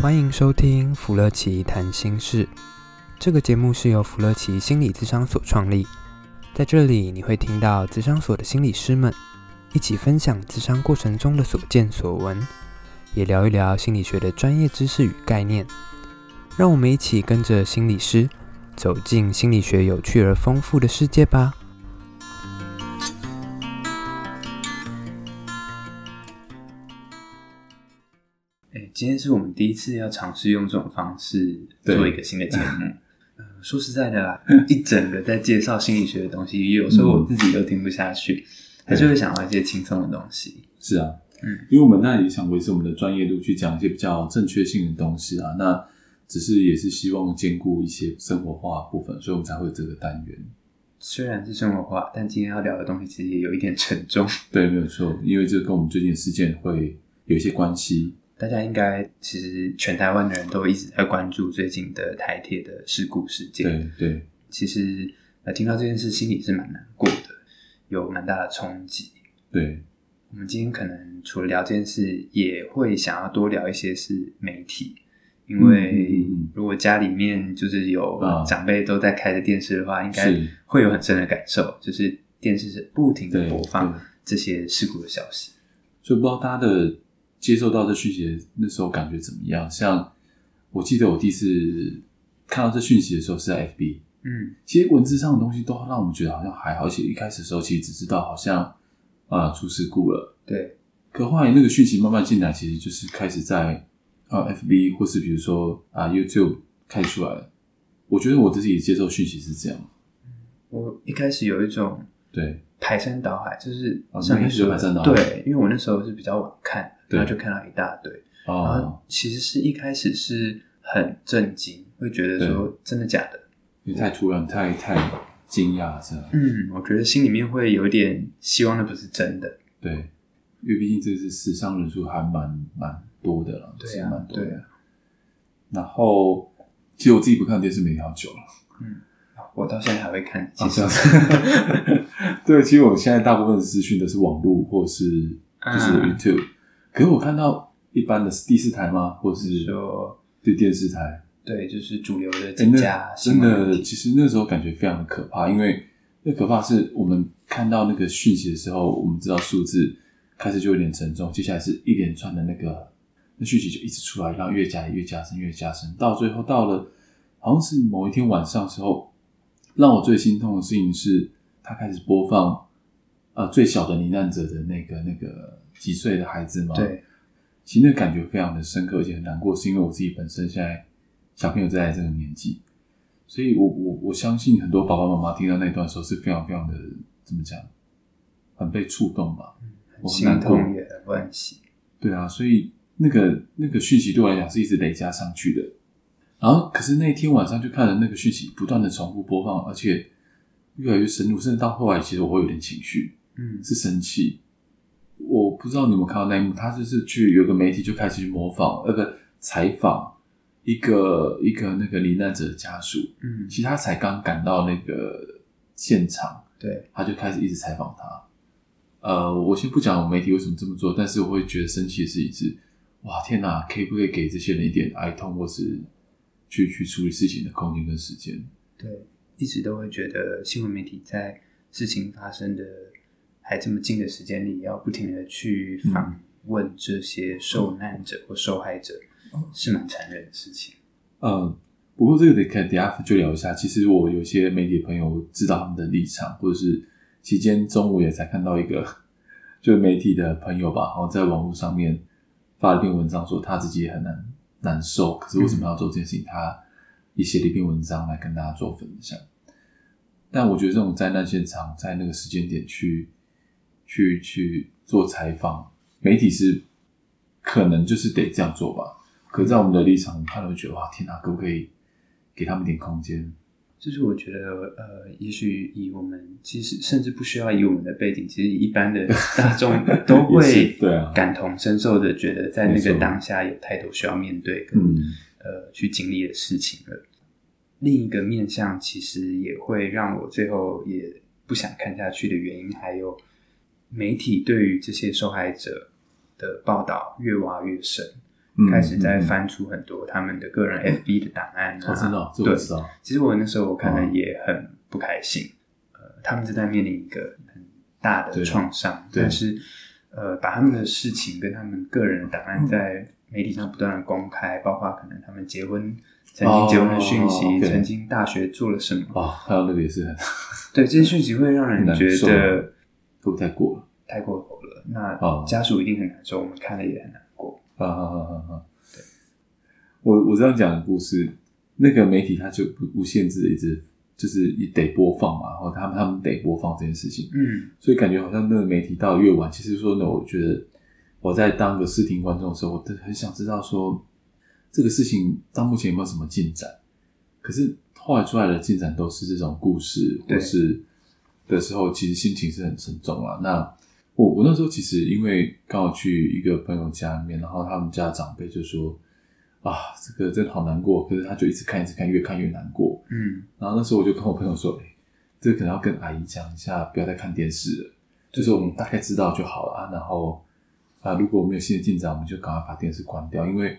欢迎收听芙乐奇谈心事。这个节目是由芙乐奇心理咨商所创立，在这里你会听到咨商所的心理师们一起分享咨商过程中的所见所闻，也聊一聊心理学的专业知识与概念。让我们一起跟着心理师走进心理学有趣而丰富的世界吧。今天是我们第一次要尝试用这种方式做一个新的节目。呃，说实在的啦，一整个在介绍心理学的东西，有时候我自己都听不下去，还是会想要一些轻松的东西。是啊，嗯，因为我们那也想维持我们的专业度，去讲一些比较正确性的东西啊。那只是也是希望兼顾一些生活化部分，所以我们才会有这个单元。虽然是生活化，但今天要聊的东西其实也有一点沉重。对，没有错，因为这跟我们最近的事件会有一些关系。大家应该其实全台湾的人都一直在关注最近的台铁的事故事件。对对，其实呃听到这件事心里是蛮难过的，有蛮大的冲击。对，我们今天可能除了聊这件事，也会想要多聊一些是媒体，因为如果家里面就是有长辈都在开着电视的话，应该会有很深的感受，就是电视是不停的播放这些事故的消息。就不知道大家的。接受到这讯息那时候感觉怎么样？像我记得我第一次看到这讯息的时候是在 FB，嗯，其实文字上的东西都让我们觉得好像还好，而且一开始的时候其实只知道好像啊、呃、出事故了，对。可后来那个讯息慢慢进来，其实就是开始在啊 FB 或是比如说啊 YouTube 开出来了。我觉得我自己接受讯息是这样，我一开始有一种对排山倒海，就是上一排山倒海，对，因为我那时候是比较晚看。然后就看到一大堆，哦、然后其实是一开始是很震惊，会觉得说真的假的？因为太突然，太太惊讶，是吧？嗯，我觉得心里面会有点希望那不是真的。对，因为毕竟这次死伤人数还蛮蛮多的了，对啊，蛮多的。对啊。然后，其实我自己不看电视没好久了，嗯，我到现在还会看，其实、啊、对，其实我现在大部分的资讯都是网络或是就是 YouTube。嗯可是我看到一般的第四台吗？或是说对电视台？对，就是主流的几家、欸。真的，其实那时候感觉非常的可怕，因为那可怕是我们看到那个讯息的时候，我们知道数字开始就有点沉重，接下来是一连串的那个那讯息就一直出来，然后越加越加深，越加深，到最后到了好像是某一天晚上的时候，让我最心痛的事情是，他开始播放呃最小的罹难者的那个那个。几岁的孩子吗？对，其实那个感觉非常的深刻，而且很难过，是因为我自己本身现在小朋友在这个年纪，所以我我我相信很多爸爸妈妈听到那段时候是非常非常的怎么讲，很被触动吧，嗯、很心痛也很惋惜。对啊，所以那个那个讯息对我来讲是一直累加上去的，然后可是那天晚上就看了那个讯息不断的重复播放，而且越来越深入，甚至到后来其实我会有点情绪，嗯，是生气。我不知道你有没有看到那一幕，他就是去有个媒体就开始去模仿，那个采访一个一个那个罹难者的家属，嗯，其实他才刚赶到那个现场，对，他就开始一直采访他。呃，我先不讲我媒体为什么这么做，但是我会觉得生气的事情是，哇，天哪，可以不可以给这些人一点哀痛，或是去去处理事情的空间跟时间？对，一直都会觉得新闻媒体在事情发生的。还这么近的时间里，要不停的去访问这些受难者或受害者，嗯、是蛮残忍的事情。嗯，不过这个得可以等下就聊一下。其实我有些媒体朋友知道他们的立场，或者是期间中午也才看到一个，就媒体的朋友吧，然后在网络上面发了一篇文章，说他自己也很难难受，可是为什么要做这件事情？嗯、他也写了一篇文章来跟大家做分享。但我觉得这种灾难现场，在那个时间点去。去去做采访，媒体是可能就是得这样做吧。可在我们的立场，我们看了会觉得哇，天哪，可不可以给他们点空间？就是我觉得，呃，也许以我们其实甚至不需要以我们的背景，其实一般的大众 都会对啊感同身受的觉得，在那个当下有太多需要面对跟嗯呃去经历的事情了。另一个面向，其实也会让我最后也不想看下去的原因，还有。媒体对于这些受害者的报道越挖越深，开始在翻出很多他们的个人 FB 的档案啊。我知道，这我知道。其实我那时候我看了也很不开心。呃，他们正在面临一个很大的创伤，但是呃，把他们的事情跟他们个人的档案在媒体上不断的公开，包括可能他们结婚。曾经结婚的讯息，曾经大学做了什么？啊、哦，还有那个也是很，对，这些讯息会让人觉得都太过了，太过头了。那家属一定很难受，我们看了也很难过。啊啊啊啊啊！对，我我这样讲的故事，那个媒体他就不无限制的一直就是得播放嘛，然后他们他们得播放这件事情。嗯，所以感觉好像那个媒体到越晚，其实说呢，我觉得我在当个视听观众的时候，我都很想知道说。这个事情到目前有没有什么进展？可是后来出来的进展都是这种故事，或是的时候，其实心情是很沉重啊。那我我那时候其实因为刚好去一个朋友家里面，然后他们家长辈就说：“啊，这个真的好难过。”可是他就一直看，一直看，越看越难过。嗯，然后那时候我就跟我朋友说：“哎，这个可能要跟阿姨讲一下，不要再看电视了。就是我们大概知道就好了啊。然后啊，如果没有新的进展，我们就赶快把电视关掉，因为。”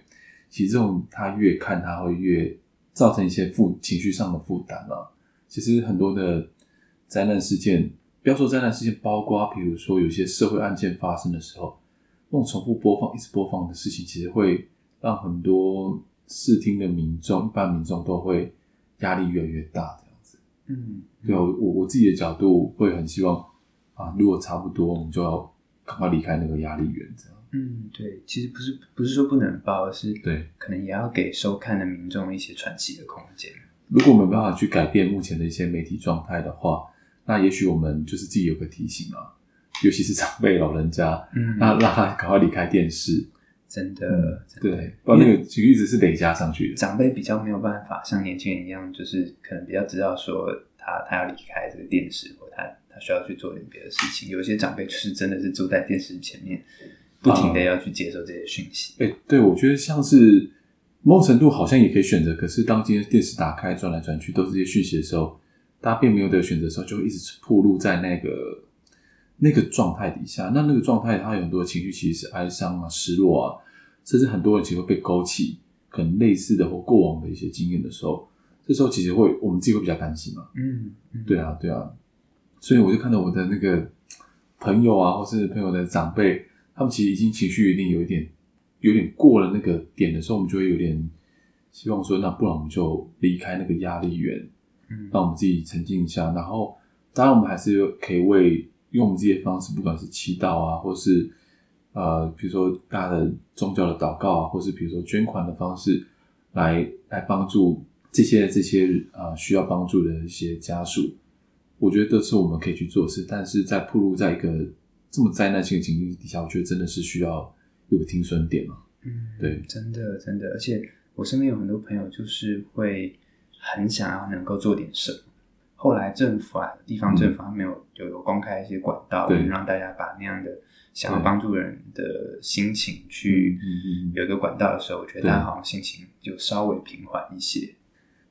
其实这种他越看，他会越造成一些负情绪上的负担啊。其实很多的灾难事件，不要说灾难事件，包括比如说有些社会案件发生的时候，那种重复播放、一直播放的事情，其实会让很多视听的民众、一般民众都会压力越来越大，这样子。嗯，对啊，我我自己的角度会很希望啊，如果差不多，我们就要赶快离开那个压力源，这样。嗯，对，其实不是不是说不能报，而是对，可能也要给收看的民众一些喘息的空间。如果没办法去改变目前的一些媒体状态的话，那也许我们就是自己有个提醒啊，尤其是长辈老人家，嗯，那让他赶快离开电视，真的，嗯、真的对，不然那个情绪一直是累加上去的。长辈比较没有办法像年轻人一样，就是可能比较知道说他他要离开这个电视，或他他需要去做点别的事情。有些长辈就是真的是坐在电视前面。不停的要去接受这些讯息。哎、嗯欸，对，我觉得像是某种程度好像也可以选择，可是当今天电视打开转来转去都是这些讯息的时候，大家并没有得选择的时候，就会一直暴露在那个那个状态底下。那那个状态，它有很多情绪，其实是哀伤啊、失落啊，甚至很多人其实会被勾起可能类似的或过往的一些经验的时候，这时候其实会我们自己会比较担心嘛。嗯，嗯，对啊，对啊。所以我就看到我的那个朋友啊，或是朋友的长辈。他们其实已经情绪一定有一点，有点过了那个点的时候，我们就会有点希望说，那不然我们就离开那个压力源，嗯，让我们自己沉静一下。然后，当然我们还是可以为用我们这些方式，不管是祈祷啊，或是呃，比如说大的宗教的祷告啊，或是比如说捐款的方式，来来帮助这些这些呃需要帮助的一些家属。我觉得都是我们可以去做事，但是在暴露在一个。这么灾难性的情境底下，我觉得真的是需要有个停损点嘛。嗯，对，真的真的，而且我身边有很多朋友，就是会很想要能够做点什么。后来政府啊，地方政府还没有有有公开一些管道，对，让大家把那样的想要帮助人的心情去有一个管道的时候，我觉得大家好像心情就稍微平缓一些。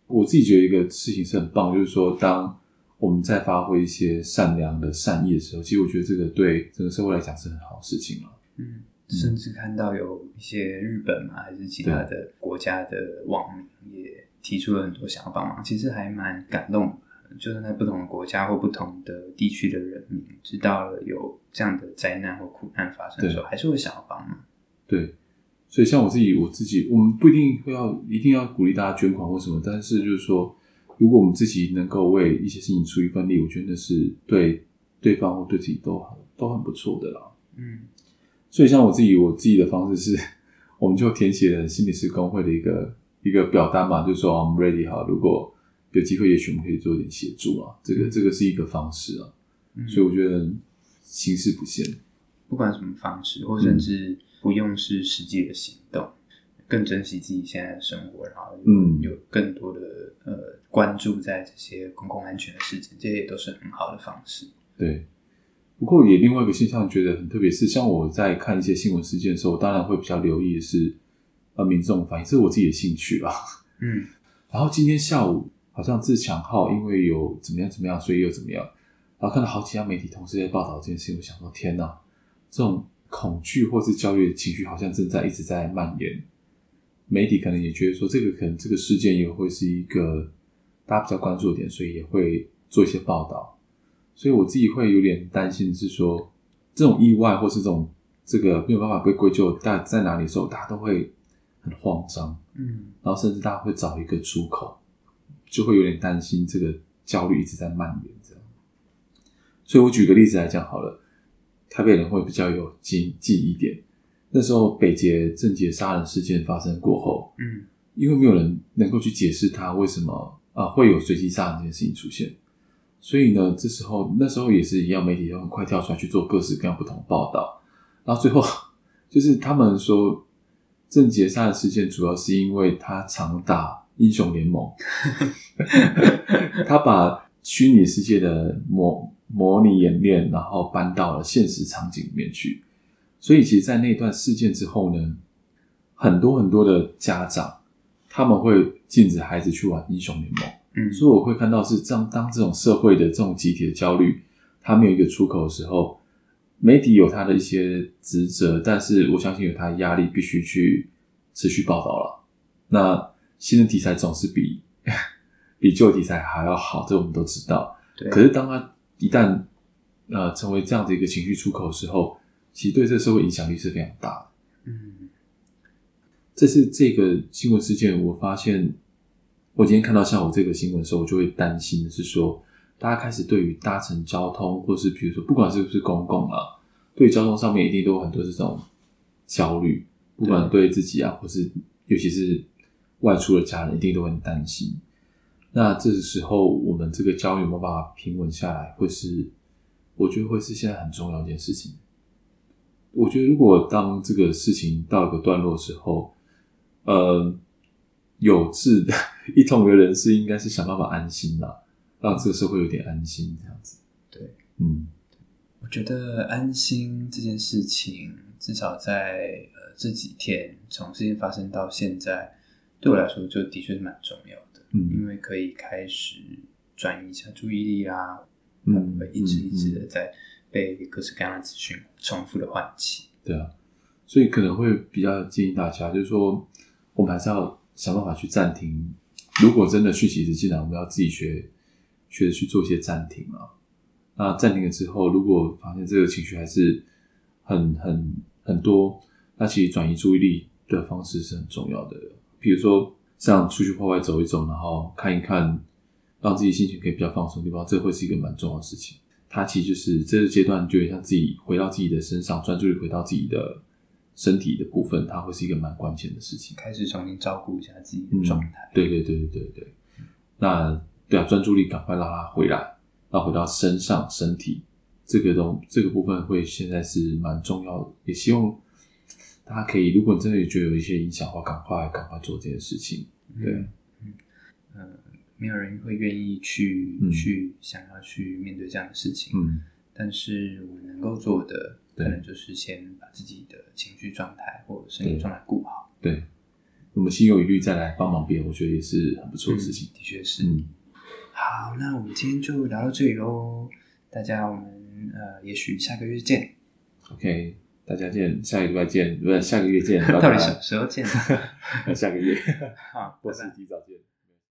我自己觉得一个事情是很棒，就是说当。我们在发挥一些善良的善意的时候，其实我觉得这个对整个社会来讲是很好的事情嘛。嗯，甚至看到有一些日本嘛，还是其他的国家的网民也提出了很多想要帮忙，其实还蛮感动。就是在不同的国家或不同的地区的人民知道了有这样的灾难或苦难发生的时候，还是会想要帮忙。对，所以像我自己，我自己，我们不一定会要一定要鼓励大家捐款或什么，但是就是说。如果我们自己能够为一些事情出一份力，我觉得那是对对方或对自己都很都很不错的啦。嗯，所以像我自己，我自己的方式是，我们就填写了心理师工会的一个一个表单嘛，就是说 I'm ready 哈，如果有机会，也许我们可以做一点协助啊。这个这个是一个方式啊。嗯，所以我觉得形式不限，不管什么方式，或甚至不用是实际的行动，更珍惜自己现在的生活，然后嗯，有更多的呃。关注在这些公共安全的事情，这些也都是很好的方式。对，不过也另外一个现象觉得很特别，是像我在看一些新闻事件的时候，我当然会比较留意的是呃民众反应，这是我自己的兴趣啦。嗯，然后今天下午好像自强号因为有怎么样怎么样，所以又怎么样，然后看到好几家媒体同时在报道这件事情，我想说天哪，这种恐惧或是焦虑的情绪好像正在一直在蔓延。媒体可能也觉得说，这个可能这个事件也会是一个大家比较关注的点，所以也会做一些报道。所以我自己会有点担心的是说，这种意外或是这种这个没有办法被归咎在在哪里的时候，大家都会很慌张，嗯，然后甚至大家会找一个出口，就会有点担心这个焦虑一直在蔓延这样。所以我举个例子来讲好了，台北人会比较有记记忆点。那时候北捷郑捷杀人事件发生过后，嗯，因为没有人能够去解释他为什么啊、呃、会有随机杀人这件事情出现，所以呢，这时候那时候也是一样，媒体要很快跳出来去做各式各样不同的报道，然后最后 就是他们说郑杰杀的事件主要是因为他常打英雄联盟，他把虚拟世界的模模拟演练，然后搬到了现实场景里面去。所以，其实，在那段事件之后呢，很多很多的家长他们会禁止孩子去玩英雄联盟。嗯，所以我会看到是这样，当这种社会的这种集体的焦虑，他没有一个出口的时候，媒体有他的一些职责，但是我相信有他的压力，必须去持续报道了。那新的题材总是比 比旧题材还要好，这我们都知道。对。可是，当他一旦呃成为这样的一个情绪出口的时候，其实对这个社会影响力是非常大的。嗯，这是这个新闻事件，我发现，我今天看到下午这个新闻的时候，我就会担心的是说，大家开始对于搭乘交通，或是比如说，不管是不是公共啊，对交通上面一定都有很多这种焦虑，不管对自己啊，或是尤其是外出的家人，一定都很担心。那这个时候，我们这个焦虑有没有办法平稳下来，会是我觉得会是现在很重要一件事情。我觉得，如果当这个事情到一个段落之后，呃，有志的 一同的人士应该是想办法安心了，让这个社会有点安心，这样子。对，嗯，我觉得安心这件事情，至少在呃这几天从事件发生到现在，对我来说就的确是蛮重要的，嗯，因为可以开始转移一下注意力啊，嗯，会一直一直的在。被各式各样的资讯重复的唤起，对啊，所以可能会比较建议大家，就是说，我们还是要想办法去暂停。如果真的讯息一直进来，我们要自己学学着去做一些暂停啊。那暂停了之后，如果发现这个情绪还是很很很多，那其实转移注意力的方式是很重要的。比如说，像出去户外走一走，然后看一看，让自己心情可以比较放松的地方，这会是一个蛮重要的事情。它其实就是这个阶段，就像自己回到自己的身上，专注力回到自己的身体的部分，它会是一个蛮关键的事情。开始重新照顾一下自己的状态。嗯，对对对对对对。那对啊，专注力赶快让它回来，让回到身上身体这个东这个部分会现在是蛮重要的。也希望大家可以，如果你真的觉得有一些影响的话，赶快赶快做这件事情。对。嗯没有人会愿意去、嗯、去想要去面对这样的事情，嗯，但是我能够做的，可能就是先把自己的情绪状态或者身体状态顾好。对，我们心有余力再来帮忙别人，我觉得也是很不错的事情。嗯、的确是。嗯，好，那我们今天就聊到这里喽。大家，我们呃，也许下个月见。OK，大家见，下个礼拜见，不是下个月见，到底什么时候见？下个月。好，我是提早见。